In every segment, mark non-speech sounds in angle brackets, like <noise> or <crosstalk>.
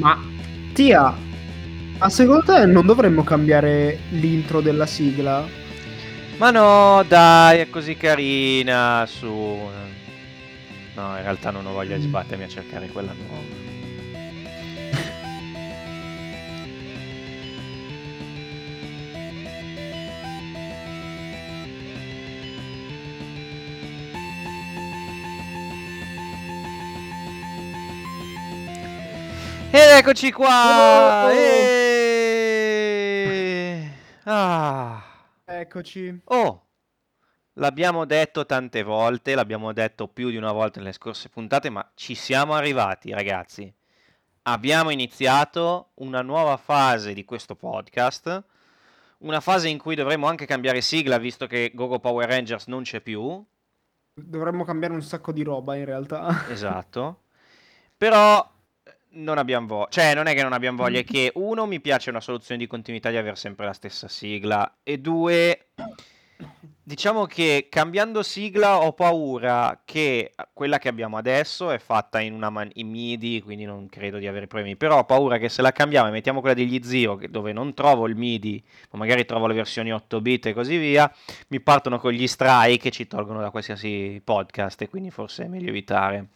Ma Tia, ma secondo te non dovremmo cambiare l'intro della sigla? Ma no, dai, è così carina, su. No, in realtà non ho voglia di Mm. sbattermi a cercare quella nuova. Eccoci qua! Oh! E... Ah. Eccoci. Oh, l'abbiamo detto tante volte, l'abbiamo detto più di una volta nelle scorse puntate, ma ci siamo arrivati, ragazzi. Abbiamo iniziato una nuova fase di questo podcast, una fase in cui dovremo anche cambiare sigla, visto che Gogo Power Rangers non c'è più. Dovremmo cambiare un sacco di roba in realtà. Esatto. Però non abbiamo voglia, cioè non è che non abbiamo voglia, è <laughs> che uno mi piace una soluzione di continuità di avere sempre la stessa sigla e due diciamo che cambiando sigla ho paura che quella che abbiamo adesso è fatta in una man- in MIDI, quindi non credo di avere problemi, però ho paura che se la cambiamo e mettiamo quella degli Zio che- dove non trovo il MIDI, ma magari trovo le versioni 8 bit e così via, mi partono con gli strike e ci tolgono da qualsiasi podcast e quindi forse è meglio evitare.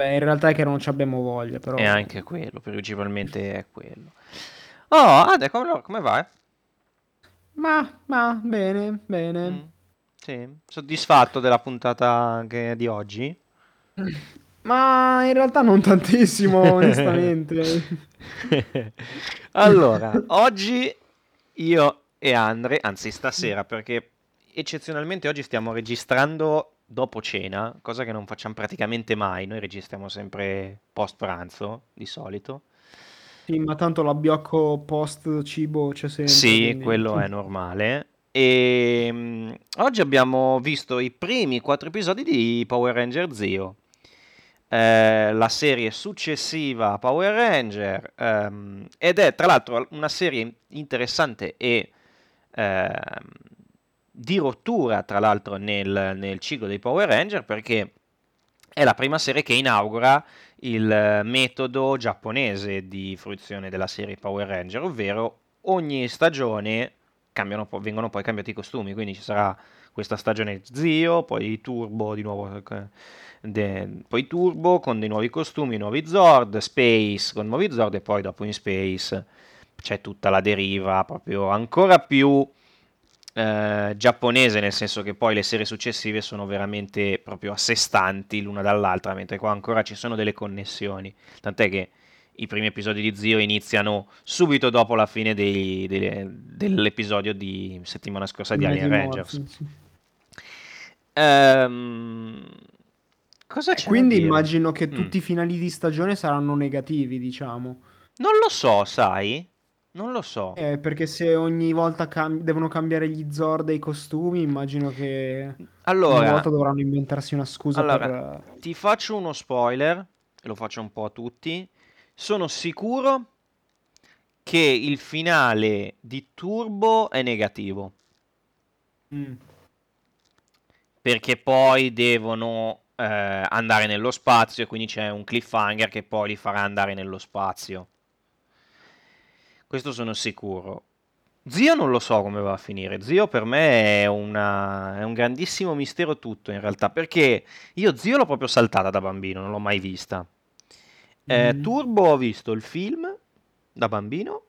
Beh, in realtà è che non ci abbiamo voglia, però. È anche quello, principalmente è quello. Oh, Ade, come, come va? Ma, ma, bene, bene. Mm, Sì, soddisfatto della puntata anche di oggi? <laughs> Ma in realtà non tantissimo, <laughs> onestamente. <laughs> Allora, oggi io e Andre, anzi stasera, perché eccezionalmente oggi stiamo registrando dopo cena, cosa che non facciamo praticamente mai, noi registriamo sempre post pranzo, di solito. Sì, ma tanto l'abbiocco post cibo c'è sempre. Sì, quindi- quello è normale. E mm, oggi abbiamo visto i primi quattro episodi di Power Ranger Zio, eh, la serie successiva a Power Ranger, ehm, ed è tra l'altro una serie interessante e ehm, di rottura, tra l'altro, nel, nel ciclo dei Power Ranger perché è la prima serie che inaugura il eh, metodo giapponese di fruizione della serie Power Ranger, ovvero ogni stagione cambiano vengono poi cambiati i costumi, quindi ci sarà questa stagione Zio, poi Turbo di nuovo, eh, de- poi Turbo con dei nuovi costumi, nuovi Zord, Space con nuovi Zord e poi dopo in Space c'è tutta la deriva proprio ancora più eh, giapponese, nel senso che poi le serie successive sono veramente proprio a sé stanti l'una dall'altra, mentre qua ancora ci sono delle connessioni. Tant'è che i primi episodi di Zio iniziano subito dopo la fine dei- dei- dell'episodio di settimana scorsa di Alien Rangers. sì. Ehm, cosa c'è Quindi immagino che Mm. tutti i finali di stagione saranno negativi, diciamo. Non lo so, sai? Non lo so. Eh, perché se ogni volta cam- devono cambiare gli Zord e i costumi, immagino che ogni Allora, volta dovranno inventarsi una scusa allora, per... ti faccio uno spoiler, lo faccio un po' a tutti. Sono sicuro che il finale di Turbo è negativo, Mm. perché poi devono eh, andare nello spazio e quindi c'è un cliffhanger che poi li farà andare nello spazio. Questo sono sicuro. Zio non lo so come va a finire. Zio per me è, una- è un grandissimo mistero tutto in realtà, perché io Zio l'ho proprio saltata da bambino, non l'ho mai vista. Eh, Mm. Turbo ho visto il film da bambino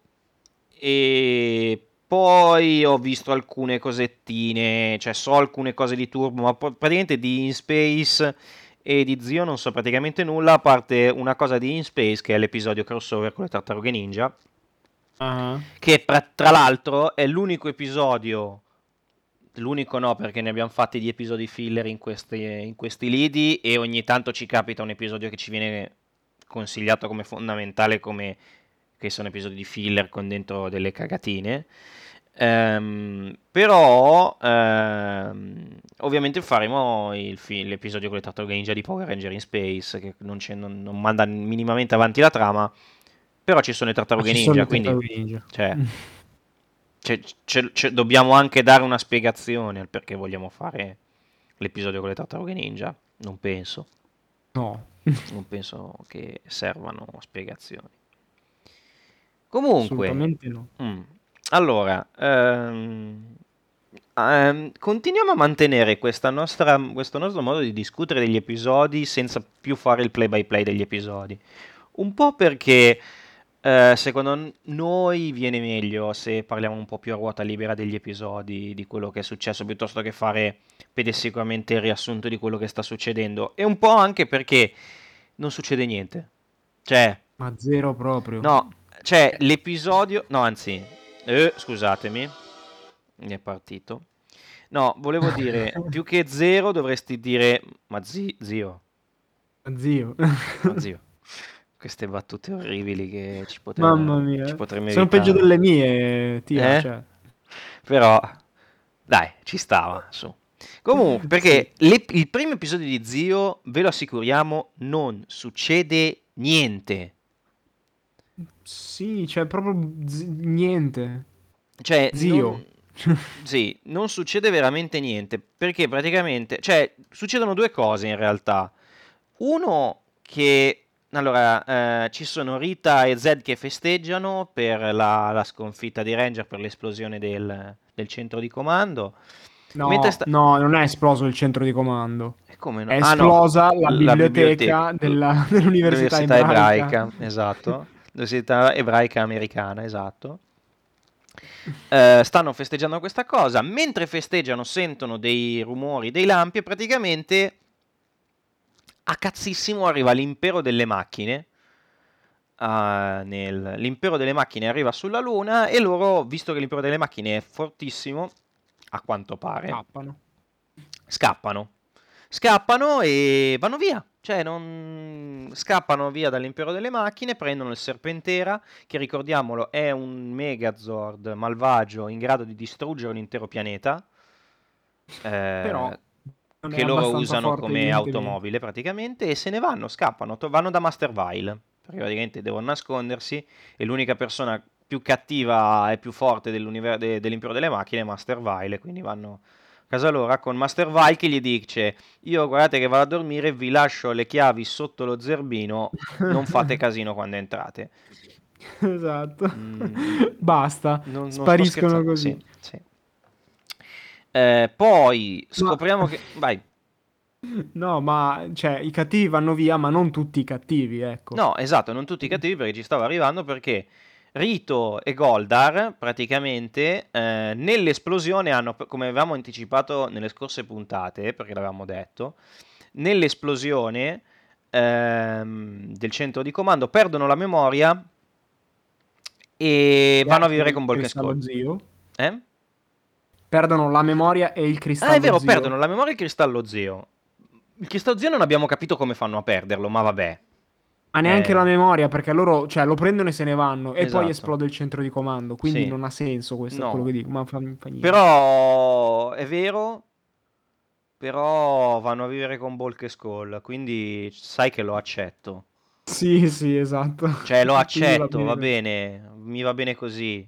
e poi ho visto alcune cosettine, cioè so alcune cose di Turbo, ma praticamente di In Space e di Zio non so praticamente nulla, a parte una cosa di In Space che è l'episodio crossover con le tartarughe ninja, Ah. che pra- tra l'altro è l'unico episodio, l'unico no perché ne abbiamo fatti di episodi filler in questi, in questi lidi e ogni tanto ci capita un episodio che ci viene consigliato come fondamentale come che sono episodi di filler con dentro delle cagatine. Ehm, però ehm, ovviamente faremo il fi- l'episodio con le tartarughe ninja di Power Ranger in Space che non, non- non manda minimamente avanti la trama però ci sono Ma tartarughe ninja i quindi Tartarughe Ninja. cioè, c'è- c'è- c'è- dobbiamo anche dare una spiegazione al perché vogliamo fare l'episodio con le tartarughe ninja non penso No. non penso che servano spiegazioni Comunque, Assolutamente no. mm, allora, ehm, ehm, continuiamo a mantenere questa nostra, questo nostro modo di discutere degli episodi senza più fare il play by play degli episodi. Un po' perché eh, secondo noi viene meglio se parliamo un po' più a ruota libera degli episodi, di quello che è successo, piuttosto che fare pedissequamente il riassunto di quello che sta succedendo. E un po' anche perché non succede niente. Cioè, Ma zero proprio. no, cioè l'episodio... No, anzi, eh, scusatemi, mi è partito. No, volevo dire, <laughs> più che zero dovresti dire, ma zi- zio, Zio. ma zio. Queste battute orribili che ci potremmo, Mamma mia. ci potremmo Sono peggio evitare. delle mie, Tia. Eh? Cioè. Però, dai, ci stava, su. Comunque, perché le- il primo episodio di Zio, ve lo assicuriamo, non succede niente. Sì, cioè proprio z- niente. Cioè, Zio. non- <laughs> sì, non succede veramente niente, perché praticamente, cioè, succedono due cose in realtà. Uno che, allora, eh, ci sono Rita e Zed che festeggiano per la, la sconfitta dei Ranger, per l'esplosione del, del centro di comando. No, sta- no, non è esploso il centro di comando. E come no? È Ah, no, esplosa la, la biblioteca, della- <laughs> dell'università dell'università ebraica. esatto, l'università ebraica americana, esatto. Eh, stanno festeggiando questa cosa, mentre festeggiano sentono dei rumori, dei lampi e praticamente a cazzissimo arriva l'impero delle macchine. ah, nel- l'impero delle macchine arriva sulla luna e loro, visto che l'impero delle macchine è fortissimo, a quanto pare, Scappano. scappano. Scappano e vanno via. Cioè, non... scappano via dall'impero delle macchine, prendono il Serpentera, che ricordiamolo è un Megazord malvagio in grado di distruggere un intero pianeta. eh, Però non che loro usano come automobile praticamente e se ne vanno, scappano, vanno da Master Vile perché praticamente devono nascondersi e l'unica persona più cattiva e più forte de- dell'impero delle macchine è Master Vile, quindi vanno a casa loro con Master Vile che gli dice io guardate che vado a dormire, vi lascio le chiavi sotto lo zerbino, non fate <laughs> casino quando entrate. Esatto. Mm. Basta. Non- non Spariscono così. sì, sì. Eh, poi scopriamo che... Vai. No, ma cioè, i cattivi vanno via, ma non tutti i cattivi, ecco. No, esatto, non tutti cattivi perché ci stavo arrivando perché Rito e Goldar praticamente eh, nell'esplosione hanno, come avevamo anticipato nelle scorse puntate, perché l'avevamo detto, nell'esplosione ehm, del centro di comando perdono la memoria e vanno a vivere con Il Bulk cristallo Skull. zio. Eh? Perdono la memoria e il cristallo Ah, è vero, zio. perdono la memoria e il cristallo zio. Il cristallo zio non abbiamo capito come fanno a perderlo, ma vabbè. Ma neanche Eh. la memoria, perché loro, cioè, lo prendono e se ne vanno. E Esatto. poi esplode il centro di comando. Quindi Sì. non ha senso questo, No. quello che dico. Ma fa, fa niente. Però è vero, però vanno a vivere con Bulk e Skull, quindi sai che lo accetto. Sì, sì, esatto. Cioè lo <laughs> accetto, va bene, mi va bene così.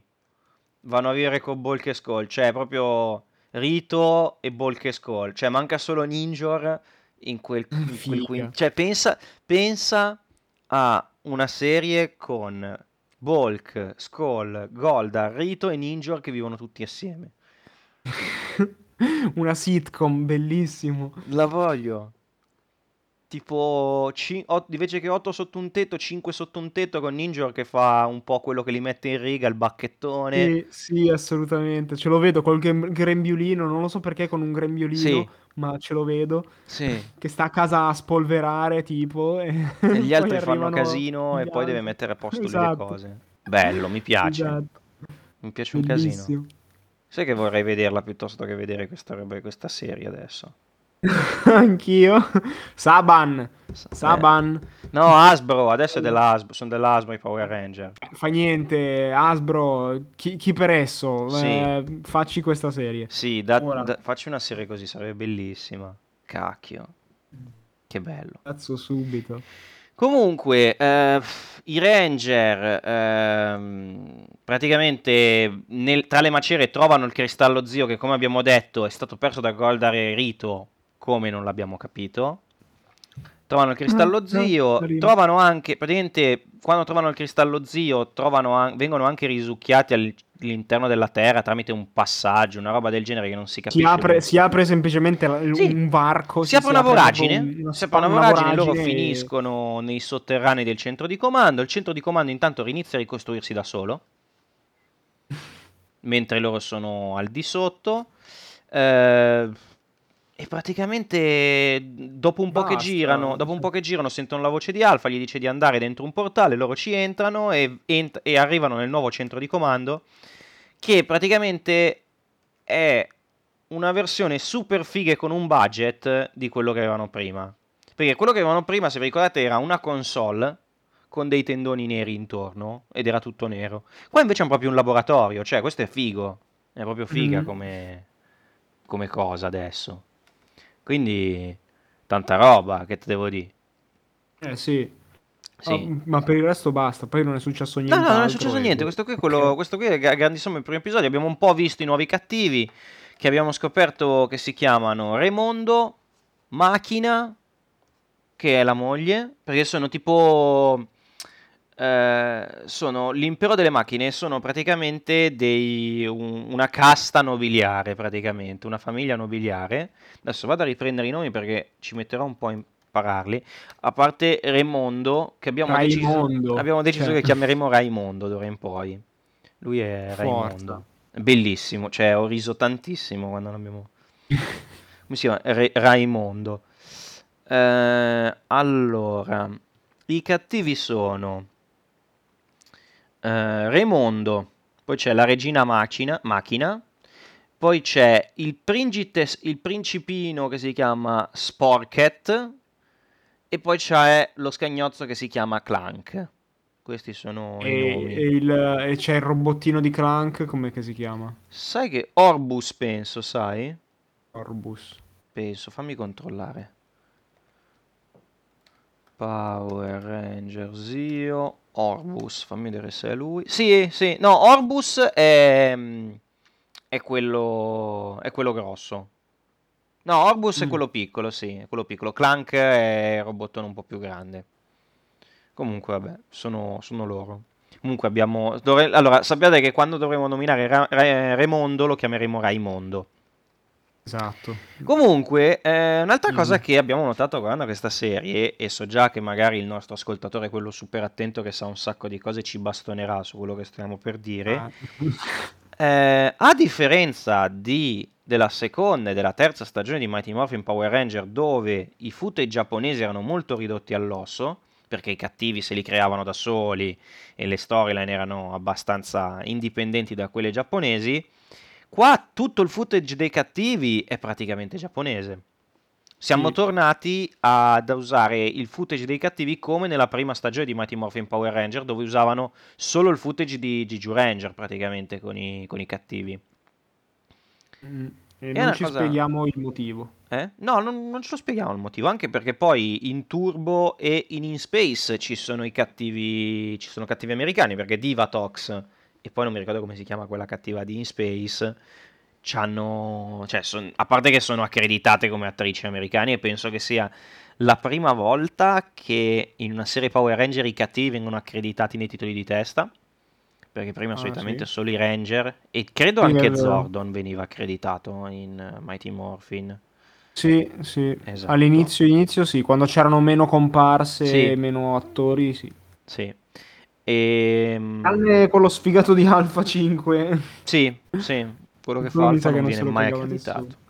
Vanno a vivere con Bulk e Skull, cioè proprio Rito e Bulk e Skull. Cioè manca solo Ninjor in quel... <laughs> in quel quin- Cioè pensa, pensa a una serie con Bulk, Skull, Goldar, Rito e Ninjor che vivono tutti assieme. <laughs> Una sitcom, bellissimo. La voglio. Tipo, cin- ot- invece che 8 sotto un tetto, 5 sotto un tetto con Ninjor che fa un po' quello che li mette in riga, il bacchettone. Sì, sì, assolutamente. Ce lo vedo col grembiulino. Non lo so perché con un grembiulino, Sì. ma ce lo vedo. Sì. <laughs> Che sta a casa a spolverare, tipo. E, E gli <laughs> altri fanno casino e poi deve mettere a posto lì le Esatto. cose. Bello, mi piace. Esatto. Mi piace un casino. Bellissimo. Sai che vorrei vederla piuttosto che vedere questa roba, questa serie adesso. <laughs> Anch'io. Saban. S- Saban. eh. No, Hasbro, adesso è della Hasbro, sono della Hasbro i Power Ranger. Fa niente, Hasbro, chi, chi per esso, Sì. eh, facci questa serie. Sì, da- da- facci una serie così, sarebbe bellissima. Cacchio. Che bello. Cazzo subito. Comunque, eh, i Ranger ehm, praticamente nel- tra le macerie trovano il cristallo zio che, come abbiamo detto, è stato perso da Goldar e Rito, come non l'abbiamo capito. trovano il cristallo Ah, zio, trovano anche, praticamente, quando trovano il cristallo zio, trovano an- vengono anche risucchiati al- all'interno della Terra tramite un passaggio, una roba del genere che non si capisce. Si apre, si apre semplicemente la- Sì. un varco. Si apre una voragine, una si apre una spa- voragine, loro e- finiscono nei sotterranei del centro di comando, il centro di comando intanto inizia a ricostruirsi da solo, mentre loro sono al di sotto, eh, e praticamente dopo un po' che girano, dopo un po' che girano sentono la voce di Alfa, gli dice di andare dentro un portale, loro ci entrano e, ent- e arrivano nel nuovo centro di comando, che praticamente è una versione super figa con un budget di quello che avevano prima. Perché quello che avevano prima, se vi ricordate, era una console con dei tendoni neri intorno ed era tutto nero. Qua invece è proprio un laboratorio, cioè questo è figo, è proprio figa Mhm. come, come cosa adesso. Quindi tanta roba, che te devo dire. Eh sì. Sì. Ah, ma per il resto basta. Poi non è successo No, niente. no, non è successo niente. Questo qui, è quello, questo qui è gra- grandissimo il primo episodio. Abbiamo un po' visto i nuovi cattivi che abbiamo scoperto che si chiamano Raimondo, Macchina, che è la moglie, perché sono tipo... eh, sono l'impero delle macchine, sono praticamente dei, un- una casta nobiliare, praticamente, una famiglia nobiliare. Adesso vado a riprendere i nomi perché ci metterò un po' a impararli. A parte Raimondo, che abbiamo deciso, Raimondo, abbiamo deciso cioè. che chiameremo Raimondo d'ora in poi. Lui è Forza. Raimondo. Bellissimo, cioè ho riso tantissimo quando l'abbiamo... <laughs> Come si chiama? Re- Raimondo. Eh, allora, i cattivi sono eh, Raimondo, poi c'è la regina macina, macchina, poi c'è il, principe, il principino che si chiama Sporket e poi c'è lo scagnozzo che si chiama Clank. Questi sono i E, nomi. e il- e c'è il robottino di Clank, come che si chiama? Sai che Orbus penso, sai? Orbus. Penso, fammi controllare. Power Ranger Zio Orbus, fammi vedere se è lui. Sì, sì, no, Orbus è, è quello è quello grosso. No, Orbus è Mm. quello piccolo, sì, è quello piccolo. Clank è il robottone un po' più grande. Comunque, vabbè, sono, sono loro. Comunque abbiamo... dovre- allora, sappiate che quando dovremo nominare Ra- Ra- Raimondo lo chiameremo Raimondo. Esatto. Comunque, eh, un'altra Mm. cosa che abbiamo notato guardando questa serie, e so già che magari il nostro ascoltatore, quello super attento che sa un sacco di cose, ci bastonerà su quello che stiamo per dire, Ah. <laughs> eh, a differenza di- della seconda e della terza stagione di Mighty Morphin Power Ranger, dove i footage giapponesi erano molto ridotti all'osso, perché i cattivi se li creavano da soli e le storyline erano abbastanza indipendenti da quelle giapponesi, qua tutto il footage dei cattivi è praticamente giapponese. Siamo Sì. tornati ad usare il footage dei cattivi come nella prima stagione di Mighty Morphin Power Ranger, dove usavano solo il footage di Giju Ranger praticamente con i, con i cattivi. Mm. E È non ci cosa- spieghiamo il motivo. Eh? No, non, non ce lo spieghiamo il motivo, anche perché poi in Turbo e in In Space ci sono i cattivi, ci sono cattivi americani, perché Divatox, e poi non mi ricordo come si chiama quella cattiva di In Space, c'hanno, cioè, son- a parte che sono accreditate come attrici americane, e penso che sia la prima volta che in una serie Power Ranger i cattivi vengono accreditati nei titoli di testa, perché prima Ah, solitamente sì? solo i Ranger, e credo Sì, anche. Zordon veniva accreditato in eh, Mighty Morphin. Sì, sì. Esatto. All'inizio, inizio sì, quando c'erano meno comparse Sì. e meno attori, sì. Sì. Ehm, Tranne quello sfigato di Alpha 5. sì, sì, quello che fa Alfa non non viene mai accreditato. nessuno.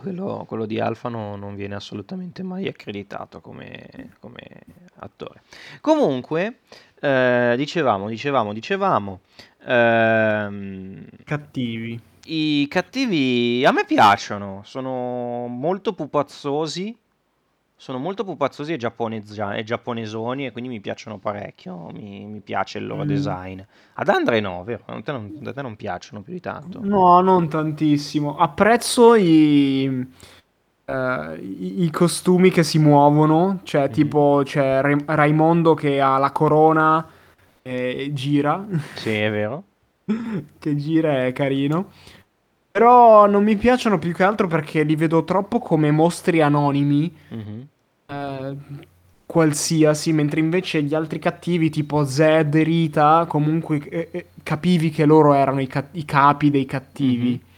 Quello, quello di Alfa no- non viene assolutamente mai accreditato come, come attore. Comunque, eh, dicevamo, dicevamo, dicevamo, ehm, Cattivi. i cattivi a me piacciono, sono molto pupazzosi, sono molto pupazzosi e, giapponezza- e giapponesoni e quindi mi piacciono parecchio, mi, mi piace il loro Mm. design. Ad Andre no, vero? A te non, a te non piacciono più di tanto. No, non tantissimo. Apprezzo i, eh, i, i costumi che si muovono, cioè Mhm. tipo c'è Ra- Raimondo che ha la corona e gira, Sì, è vero. <laughs> che gira è carino. Però non mi piacciono più che altro perché li vedo troppo come mostri anonimi. Mhm. eh, qualsiasi, mentre invece gli altri cattivi, tipo Zed Rita, comunque eh, eh, capivi che loro erano i, ca- i capi dei cattivi. Mhm.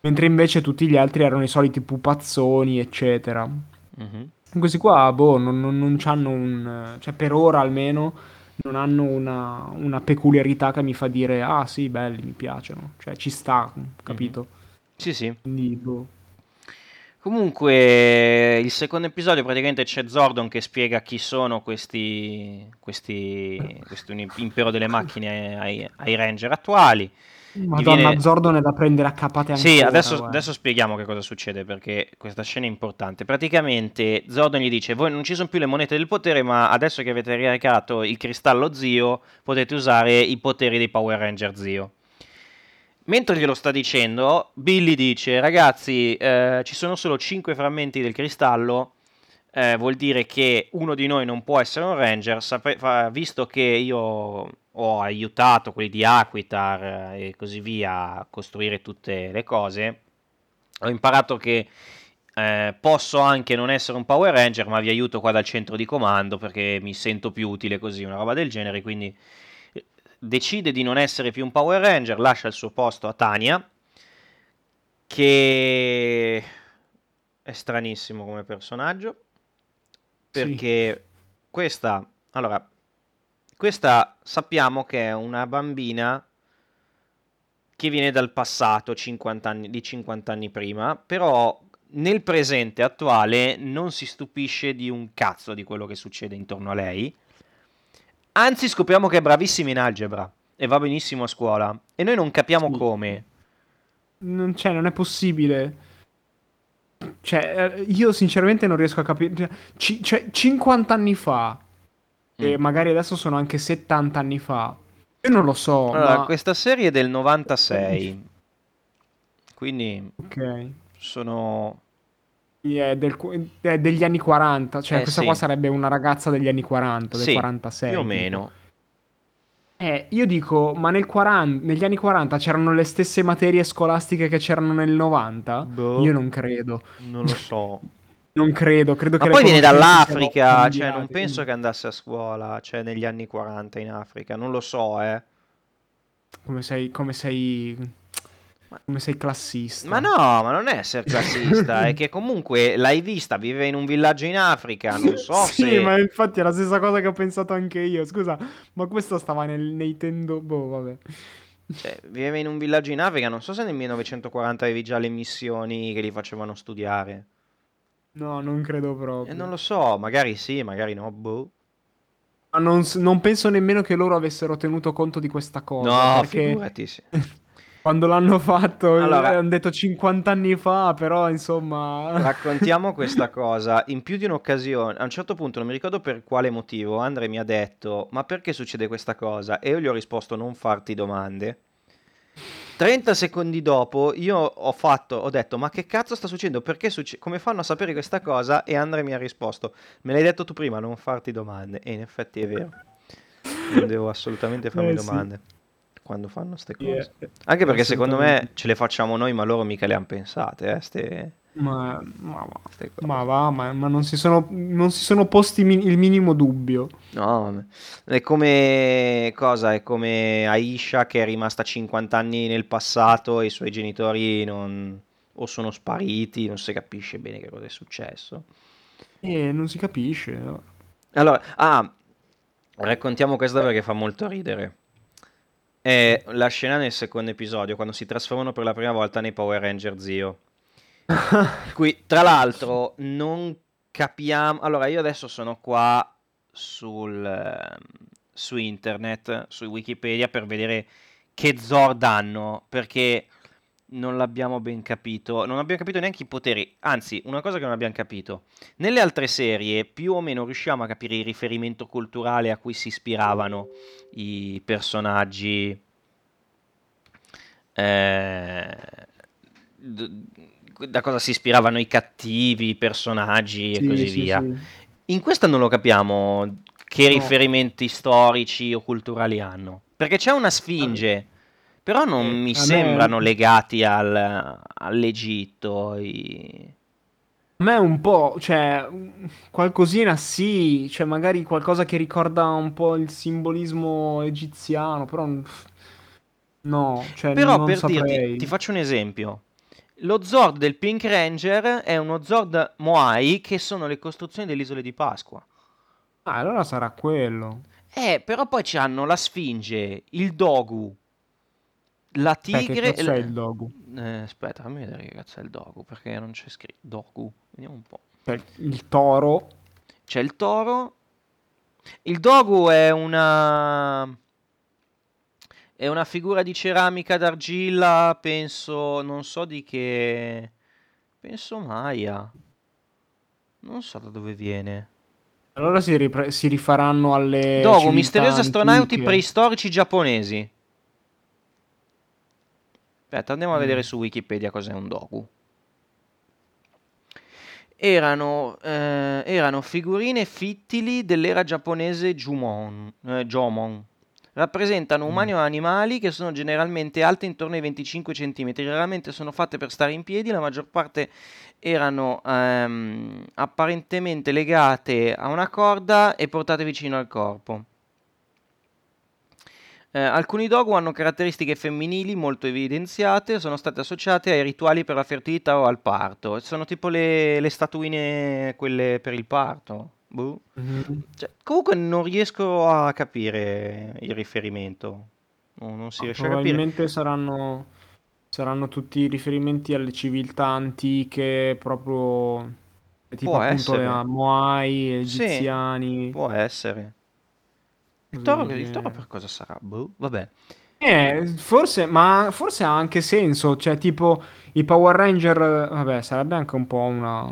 Mentre invece tutti gli altri erano i soliti pupazzoni, eccetera. Mhm. Questi qua, boh, non, non, non c'hanno un... cioè per ora almeno, non hanno una, una peculiarità che mi fa dire, ah sì, belli, mi piacciono. Cioè ci sta, capito? Sì, sì. Quindi, boh. Comunque, il secondo episodio praticamente c'è Zordon che spiega chi sono questi, questi, questo impero delle macchine ai, ai Ranger attuali. Madonna, viene... Zordon è da prendere a capate Sì, ancora, adesso, guarda. adesso spieghiamo che cosa succede perché questa scena è importante. Praticamente Zordon gli dice: Voi non ci sono più le monete del potere, ma adesso che avete ricaricato il cristallo zio, potete usare i poteri dei Power Ranger zio. Mentre glielo sta dicendo, Billy dice: Ragazzi, eh, ci sono solo 5 frammenti del cristallo. eh, vuol dire che uno di noi non può essere un Ranger. fa- visto che io ho aiutato quelli di Aquitar eh, e così via a costruire tutte le cose, ho imparato che eh, posso anche non essere un Power Ranger, ma vi aiuto qua dal centro di comando perché mi sento più utile così, una roba del genere. Quindi eh, decide di non essere più un Power Ranger, lascia il suo posto a Tania, che è stranissimo come personaggio, Sì. perché questa, allora, questa sappiamo che è una bambina che viene dal passato 50 anni, di 50 anni prima, però nel presente attuale non si stupisce di un cazzo di quello che succede intorno a lei. Anzi, scopriamo che è bravissima in algebra e va benissimo a scuola. E noi non capiamo Sì. come. Non, cioè, non è possibile. Cioè, eh, io sinceramente non riesco a capire. cioè, ci- cioè, 50 anni fa, e Mm. magari adesso sono anche 70 anni fa. Io non lo so, Allora, ma... questa serie è del 96, quindi Ok. sono... È, del è degli anni 40. Cioè, Eh questa sì, qua sarebbe una ragazza degli anni 40, del sì, 46. più o meno. Eh, io dico, ma nel 40 negli anni 40 c'erano le stesse materie scolastiche che c'erano nel 90? Boh, Io non credo. non lo so. <laughs> Non credo, credo Ma che le poi viene dall'Africa, cioè non penso che andasse a scuola, cioè negli anni 40 in Africa, non lo so, eh. Come sei, come sei, Ma, come sei ma classista. no, ma non è essere classista, è che comunque l'hai vista, vive in un villaggio in Africa, non so <laughs> Sì, se... ma infatti è la stessa cosa che ho pensato anche io. Scusa, ma questo stava nel, nei tendo... Boh, vabbè. Cioè, viveva in un villaggio in Africa, non so se nel 1940 avevi già le missioni che li facevano studiare. No, non credo E proprio. non lo so, magari sì, magari no, boh. Ma non, non penso nemmeno che loro avessero tenuto conto di questa cosa, No, perché figurati, sì. <laughs> quando l'hanno fatto eh, Allora, hanno detto 50 anni fa, però insomma... raccontiamo <laughs> questa cosa. In più di un'occasione, a un certo punto, non mi ricordo per quale motivo, Andre mi ha detto, ma perché succede questa cosa? E io gli ho risposto, non farti domande. 30 secondi dopo io ho fatto, ho detto, ma che cazzo sta succedendo? Perché succe- come fanno a sapere questa cosa? E Andre mi ha risposto, me l'hai detto tu prima, non farti domande. E in effetti è vero. Non devo assolutamente farmi Eh sì, domande quando fanno queste sì, cose. Anche perché secondo me ce le facciamo noi, ma loro mica le hanno pensate, eh, ste, Ma, ma va, ma va, ma, ma non si sono, non si sono posti mi- il minimo dubbio. No, è come cosa? È come Aisha che è rimasta 50 anni nel passato e i suoi genitori non o sono spariti, non si capisce bene che cosa è successo. E non si capisce. no? Allora, ah, raccontiamo questa perché fa molto ridere. È la scena nel secondo episodio, quando si trasformano per la prima volta nei Power Ranger Zio. <laughs> Qui, tra l'altro, non capiamo. Allora, io adesso sono qua sul, ehm, su internet, su Wikipedia, per vedere che Zord hanno, perché non l'abbiamo ben capito. Non abbiamo capito neanche i poteri. Anzi, una cosa che non abbiamo capito. Nelle altre serie, più o meno riusciamo a capire il riferimento culturale a cui si ispiravano i personaggi eh, d- da cosa si ispiravano i cattivi, i personaggi e Sì, così sì, via. sì. In questa non lo capiamo che No. riferimenti storici o culturali hanno. Perché c'è una sfinge, Però non Eh, mi sembrano me, legati al- all'Egitto. i- a me un po', cioè, qualcosina sì, cioè magari qualcosa che ricorda un po' il simbolismo egiziano, però no, cioè Però per dirti, ti saprei. faccio un esempio. Lo Zord del Pink Ranger è uno Zord Moai che sono le costruzioni delle isole di Pasqua. Ah, allora sarà quello. Eh, però poi ci hanno la Sfinge, il Dogu, la Eh, che tigre... cazzo è il Dogu? Eh, aspetta, fammi vedere che cazzo è il Dogu, perché non c'è scritto. Dogu, vediamo un po'. Cioè, il toro. C'è il toro. Il Dogu è una... È una figura di ceramica d'argilla, penso, non so di che... Penso Maya. Non so da dove viene. Allora si, ripre- si rifaranno alle Dogu, civiltà misteriosi astronauti preistorici giapponesi. Aspetta, andiamo a vedere Mm. su Wikipedia cos'è un Dogu. Erano, eh, erano figurine fittili dell'era giapponese Jumon, eh, Jomon. Rappresentano Mm. umani o animali che sono generalmente alte intorno ai 25 cm. Raramente sono fatte per stare in piedi, la maggior parte erano ehm, apparentemente legate a una corda e portate vicino al corpo. Eh, alcuni dogu hanno caratteristiche femminili molto evidenziate, sono state associate ai rituali per la fertilità o al parto. Sono tipo le, le statuine, quelle per il parto. Boh. Mhm. Cioè, comunque non riesco a capire il riferimento. No, non si Ah, riesce a capire. probabilmente saranno, saranno tutti riferimenti alle civiltà antiche, proprio tipo Può appunto essere. Moai, Sì, egiziani, può essere. Il toro, in il toro per genere. cosa sarà? Boh, vabbè. Eh, forse, ma forse ha anche senso, cioè tipo i Power Ranger, vabbè, sarebbe anche un po' una,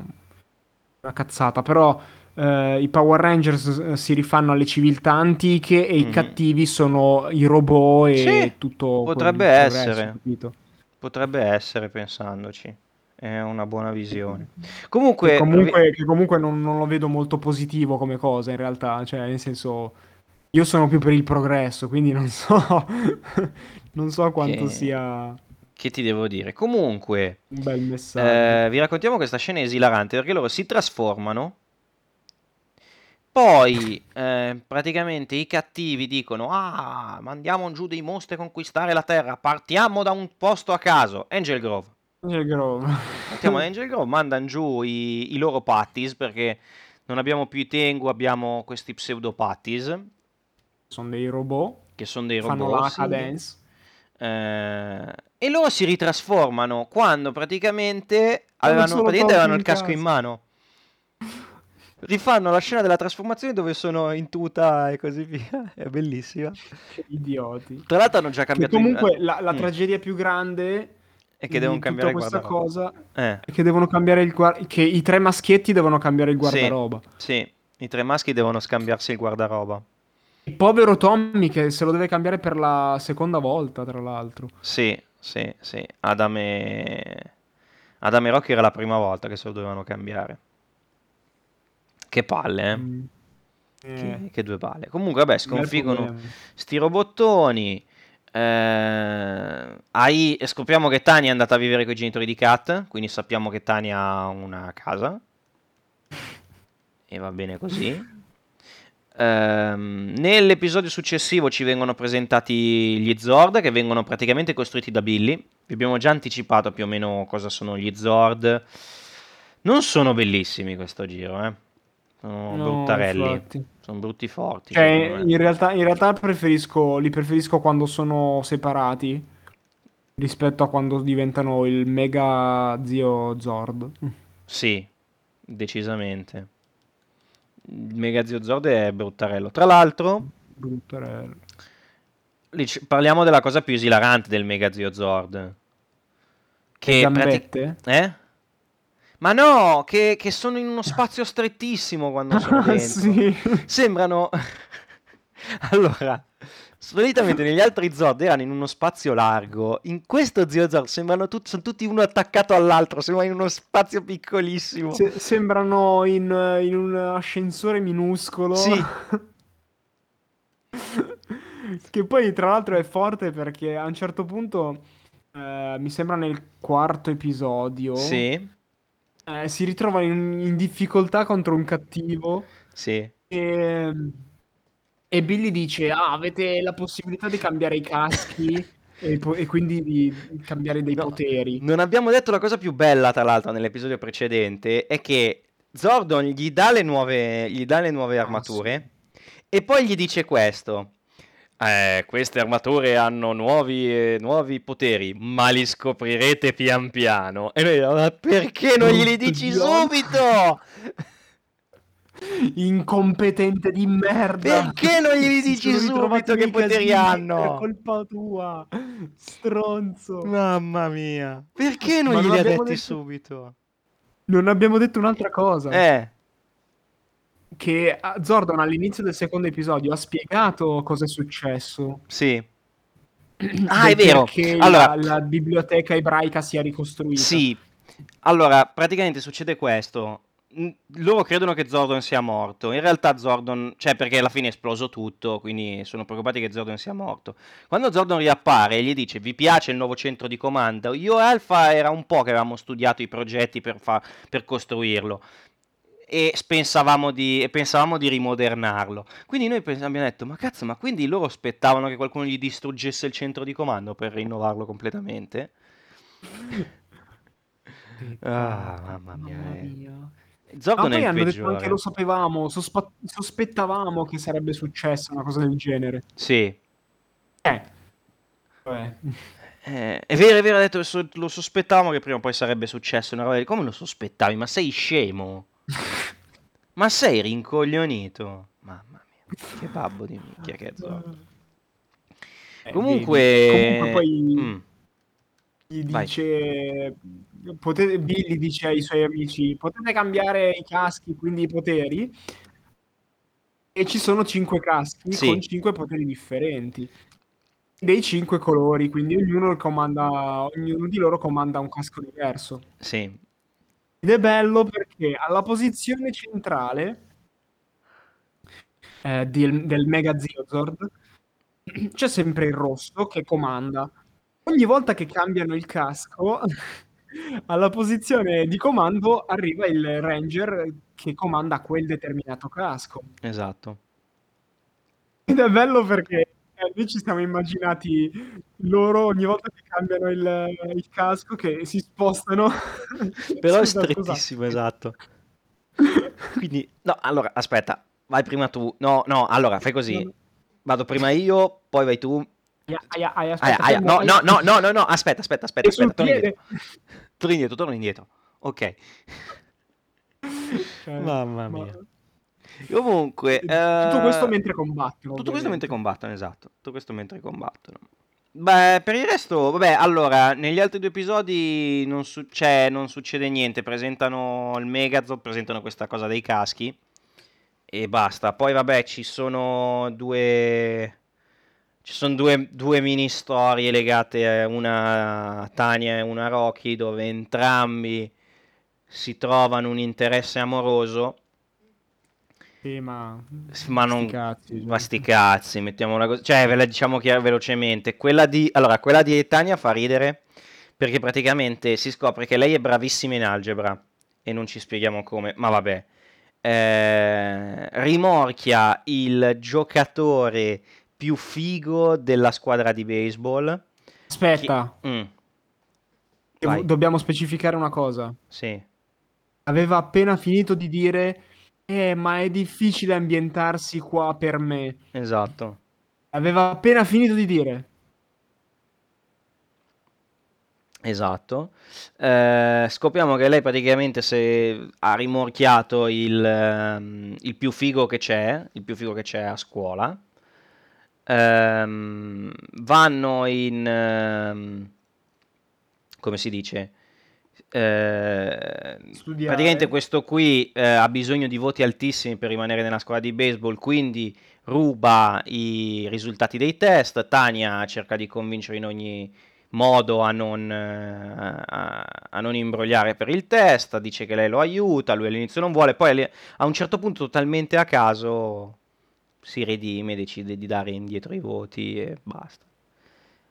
una cazzata, però eh, i Power Rangers eh, si rifanno alle civiltà antiche e i Mhm. cattivi sono i robot Sì, e tutto quel potrebbe resto, essere. capito? Potrebbe essere, pensandoci. È una buona visione. Che Comunque, comunque, che comunque non, non lo vedo molto positivo come cosa in realtà, cioè nel senso io sono più per il progresso, quindi non so, <laughs> non so quanto che, sia che ti devo dire? Comunque, eh, vi raccontiamo questa scena esilarante perché loro si trasformano. Poi, eh, praticamente i cattivi dicono: Ah, mandiamo giù dei mostri a conquistare la Terra. Partiamo da un posto a caso. Angel Grove. Angel Grove. Partiamo da <laughs> Angel Grove, mandano giù i, i loro patties perché non abbiamo più i Tengu, abbiamo questi pseudo patties Sono dei robot, che sono dei fanno robot. la sì. cadence. Eh, e loro si ritrasformano quando praticamente avevano, praticamente avevano il casco in casco. mano. <laughs> Rifanno la scena della trasformazione dove sono in tuta e così via. <laughs> È bellissima. Che idioti. Tra l'altro hanno già Che cambiato il... comunque la, la Mm. tragedia più grande E che devono cambiare questa guardaroba. cosa Eh, è che devono cambiare il guardaroba. Che i tre maschietti devono cambiare il sì, guardaroba. sì. I tre maschi devono scambiarsi il guardaroba. Il povero Tommy che se lo deve cambiare per la seconda volta, tra l'altro. Sì, sì, sì. Adam e... Adam e Rocky era la prima volta che se lo dovevano cambiare. Che palle, eh? Mm. Che, Eh, che due palle. Comunque, vabbè, sconfiggono sti robottoni. Eh, hai- scopriamo che Tania è andata a vivere con i genitori di Kat. Quindi sappiamo che Tania ha una casa. E va bene così. Ehm, nell'episodio successivo ci vengono presentati gli Zord che vengono praticamente costruiti da Billy. Vi abbiamo già anticipato più o meno cosa sono gli Zord. Non sono bellissimi questo giro, eh. Sono No, bruttarelli. infatti. Sono brutti forti, Cioè, in realtà, in realtà preferisco, li preferisco quando sono separati rispetto a quando diventano il mega zio Zord. Sì, decisamente. Il Mega Zio Zord è bruttarello. Tra l'altro, Bruttarello. ci- parliamo della cosa più esilarante del Mega Zio Zord. Le Che prati- gambette? Eh? Ma no, che, che sono in uno spazio strettissimo quando <laughs> sono dentro. sì. Sembrano... <laughs> Allora, solitamente negli altri Zord erano in uno spazio largo. In questo Zio Zord sembrano tutti, sono tutti uno attaccato all'altro, sembrano in uno spazio piccolissimo. Se- sembrano in, in un ascensore minuscolo. Sì. <laughs> Che poi, tra l'altro, è forte perché a un certo punto, eh, mi sembra nel quarto episodio, Sì, eh, si ritrova in, in difficoltà contro un cattivo sì. e, e Billy dice: Ah, avete la possibilità di cambiare i caschi <laughs> e, po- e quindi di cambiare dei No, poteri. non abbiamo detto la cosa più bella, tra l'altro, nell'episodio precedente, è che Zordon gli dà le nuove, gli dà le nuove Ah, armature e poi gli dice questo. Eh, queste armature hanno nuovi, eh, nuovi poteri, ma li scoprirete pian piano. E noi, ma perché non glieli dici subito? <laughs> Incompetente di merda. Perché non glieli dici subito che poteri hanno? Per colpa tua, stronzo. Mamma mia, perché non Ma glieli ha detti detto- subito? Non abbiamo detto un'altra cosa. Eh, Che Zordon all'inizio del secondo episodio ha spiegato cosa è successo. sì. <clears throat> Ah, è vero. Perché Allora, la, la biblioteca ebraica sia ricostruita. Sì, allora praticamente succede questo. Loro credono che Zordon sia morto. In realtà Zordon, cioè perché alla fine è esploso tutto, quindi sono preoccupati che Zordon sia morto. Quando Zordon riappare e gli dice vi piace il nuovo centro di comando, io e Alpha era un po' che avevamo studiato i progetti per, fa- per costruirlo e pensavamo di, e pensavamo di rimodernarlo. Quindi noi pens- abbiamo detto, ma cazzo, ma quindi loro aspettavano che qualcuno gli distruggesse il centro di comando per rinnovarlo completamente? Ah, mamma mia. Mamma eh. mia. Ma Zordon è poi il hanno detto anche peggiore. lo sapevamo, sospa- sospettavamo che sarebbe successa una cosa del genere. Sì. Eh. Vabbè. Eh, è vero, è vero, ha detto, lo sospettavamo che prima o poi sarebbe successo una roba di... Come lo sospettavi? Ma sei scemo? <laughs> Ma sei rincoglionito? Mamma mia, che babbo di minchia che Zordon. Eh, Comunque... Comunque poi Mm, gli dice potete, Billy dice ai suoi amici potete cambiare i caschi quindi i poteri e ci sono cinque caschi Sì. con cinque poteri differenti dei cinque colori quindi ognuno comanda ognuno di loro comanda un casco diverso Sì, ed è bello perché alla posizione centrale eh, del, del Mega Zeozord <clears throat> c'è sempre il rosso che comanda. Ogni volta che cambiano il casco, <laughs> alla posizione di comando arriva il Ranger che comanda quel determinato casco. esatto. Ed è bello perché noi ci siamo immaginati loro ogni volta che cambiano il, il casco che si spostano. <laughs> Però è strettissimo, esatto. Quindi, no, allora, aspetta, vai prima tu. No, no, allora, fai così. Vado prima io, poi vai tu. Aia, aia, aspetta, aia, no, no, no, no, no, no, aspetta, aspetta, aspetta, aspetta, torna indietro. Torna indietro, torna indietro. Ok. <laughs> Cioè, Mamma ma- mia. Comunque, Tutto questo eh, mentre combattono. Tutto questo mentre ovviamente. combattono, esatto. Tutto questo mentre combattono. Beh, per il resto, vabbè, allora, negli altri due episodi non, su- cioè, non succede niente. Presentano il Megazord, presentano questa cosa dei caschi e basta. Poi, vabbè, ci sono due. Ci sono due, due mini storie legate a una a Tania e una a Rocky, dove entrambi si trovano un interesse amoroso. Sì, ma... Ma non... cazzi, cioè. Ma sti cazzi, mettiamola così. Cioè, ve la diciamo chiar- velocemente. Quella di... Allora, quella di Tania fa ridere perché praticamente si scopre che lei è bravissima in algebra e non ci spieghiamo come, ma vabbè. Eh, rimorchia il giocatore più figo della squadra di baseball. Aspetta, Chi- Mm, dobbiamo specificare una cosa. sì, Aveva appena finito di dire, eh, ma è difficile ambientarsi qua per me. esatto. Aveva appena finito di dire. Esatto. Eh, scopriamo che lei praticamente se ha rimorchiato il, ehm, il più figo che c'è, il più figo che c'è a scuola. Ehm, vanno in, ehm, come si dice? Eh, praticamente questo qui eh, ha bisogno di voti altissimi per rimanere nella squadra di baseball, quindi ruba i risultati dei test. Tania cerca di convincere in ogni modo a non, eh, a, a non imbrogliare per il test, dice che lei lo aiuta, lui all'inizio non vuole, poi a un certo punto totalmente a caso si redime, decide di dare indietro i voti e basta.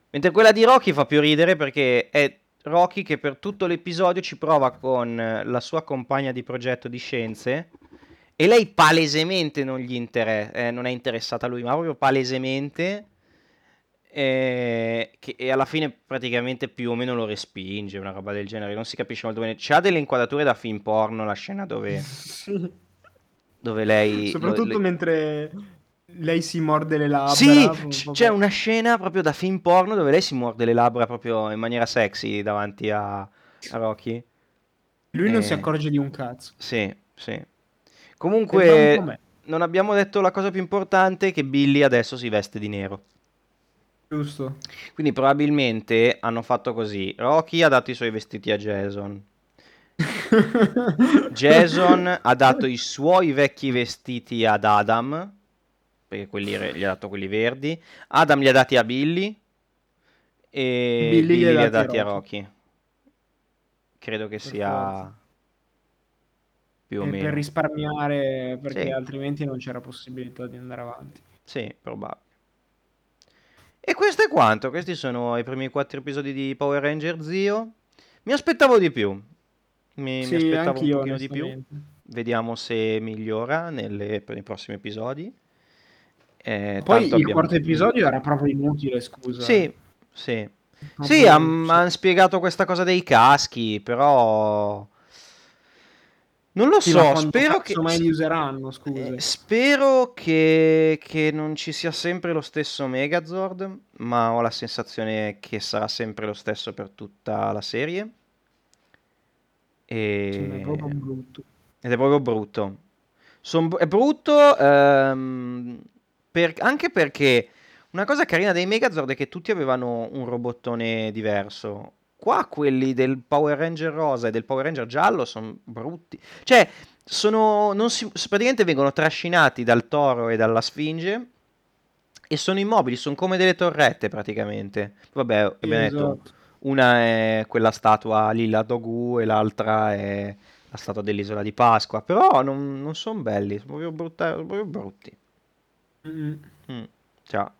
Mentre quella di Rocky fa più ridere perché è Rocky che per tutto l'episodio ci prova con la sua compagna di progetto di scienze e lei palesemente non, gli inter- eh, non è interessata a lui, ma proprio palesemente eh, che, e alla fine praticamente più o meno lo respinge, una roba del genere, non si capisce molto bene. C'ha delle inquadrature da film porno la scena dove, <laughs> dove lei... Soprattutto dove- mentre lei si morde le labbra. Sì, c- c'è una scena proprio da film porno dove lei si morde le labbra proprio in maniera sexy davanti a, a Rocky. Lui non si accorge di un cazzo. Sì, sì. Comunque, non abbiamo detto la cosa più importante, che Billy adesso si veste di nero. giusto? Quindi probabilmente hanno fatto così. Rocky ha dato i suoi vestiti a Jason. <laughs> Jason ha dato i suoi vecchi vestiti ad Adam, perché quelli re- gli ha dato quelli verdi. Adam li ha dati a Billy e Billy Billy, li ha dati a Rocky. Rocky. Credo che Per sia forza. più o E per meno. risparmiare, perché Sì. altrimenti non c'era possibilità di andare avanti. Sì, probabile. E questo è quanto. Questi sono i primi quattro episodi di Power Ranger Zio. Mi aspettavo di più. Mi, mi Sì, aspettavo un pochino di più. Vediamo se migliora nelle- nei prossimi episodi. Eh, Poi il abbiamo- quarto episodio era proprio inutile, scusa. Sì, sì. Proprio- Sì, hanno spiegato questa cosa dei caschi, però... Non lo Sì, so, spero che... mai li useranno, scusa. Eh, spero che, che non ci sia sempre lo stesso Megazord, ma ho la sensazione che sarà sempre lo stesso per tutta la serie. E... È proprio brutto. Ed è proprio brutto. Son è brutto ehm, per- anche perché una cosa carina dei Megazord è che tutti avevano un robottone diverso. Qua quelli del Power Ranger rosa e del Power Ranger giallo sono brutti. Cioè, sono, non si- praticamente vengono trascinati dal toro e dalla sfinge e sono immobili, sono come delle torrette praticamente. Vabbè, abbiamo detto, esatto. una è quella statua Lilla Dogu e l'altra è la statua dell'isola di Pasqua, però non, non sono belli, sono proprio, brutta- proprio brutti. Mm. Mm, ciao.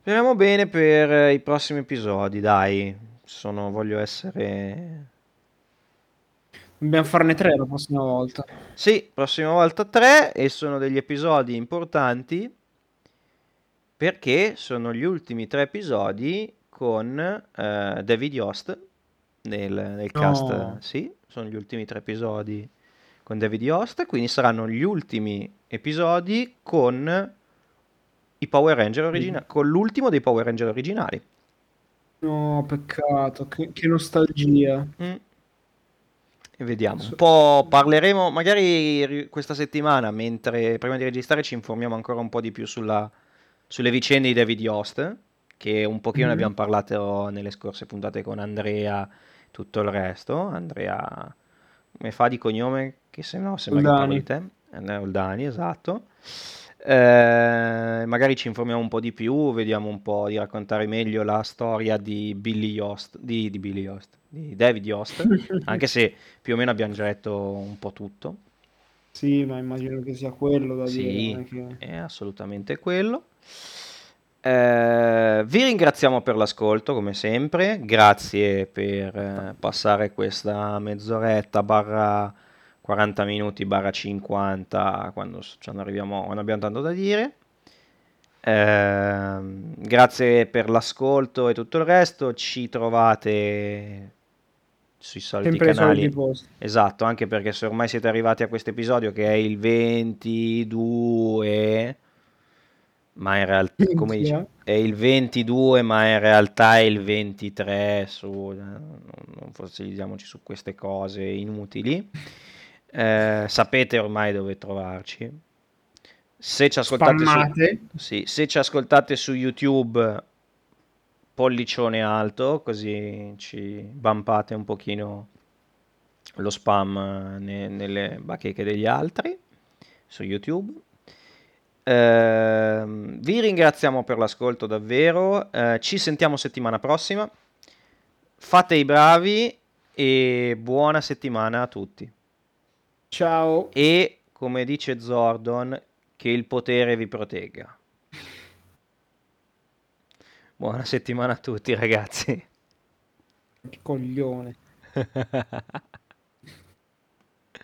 Speriamo bene per eh, i prossimi episodi, dai. Sono, voglio essere... Dobbiamo farne tre la prossima volta. Sì, prossima volta 3 e sono degli episodi importanti perché sono gli ultimi tre episodi con eh, David Yost nel, nel cast. No. Sì, sono gli ultimi tre episodi con David Yost, quindi saranno gli ultimi episodi con i Power Ranger originali, con l'ultimo dei Power Ranger originali. No, peccato, che, che nostalgia. Mm. E vediamo, un po' parleremo magari ri- questa settimana, mentre prima di registrare ci informiamo ancora un po' di più sulla- sulle vicende di David Yost, che un pochino ne Mhm. abbiamo parlato nelle scorse puntate con Andrea, tutto il resto. Andrea, come fa di cognome? Che se no sembra che parlo Oldani. di te. Andrea Oldani, esatto. Eh, magari ci informiamo un po' di più, vediamo un po' di raccontare meglio la storia di Billy Yost, di, di Billy Yost, di David Yost, <laughs> anche se più o meno abbiamo già detto un po' tutto. Sì, ma immagino che sia quello da dire. Sì, è che- è assolutamente quello. Eh, vi ringraziamo per l'ascolto, come sempre. Grazie per eh, passare questa mezz'oretta barra 40 minuti barra 50 quando s- ci arriviamo, quando abbiamo tanto da dire. Ehm, grazie per l'ascolto e tutto il resto. Ci trovate sui soliti Sempre canali. soliti. Esatto, anche perché se ormai siete arrivati a questo episodio che è il 22, ma in realtà, come dice, è il 22, ma in realtà è il 23, su, eh, non, fossilizziamoci su queste cose inutili. Eh, sapete ormai dove trovarci. Se ci ascoltate su, sì, se ci ascoltate su YouTube, pollicione alto, così ci bumpate un pochino lo spam eh, ne- nelle bacheche degli altri su YouTube. Ehm, vi ringraziamo per l'ascolto davvero. eh, ci sentiamo settimana prossima. Fate i bravi e buona settimana a tutti. Ciao. E come dice Zordon, Che il potere vi protegga. Buona settimana a tutti, ragazzi. Che coglione. <laughs>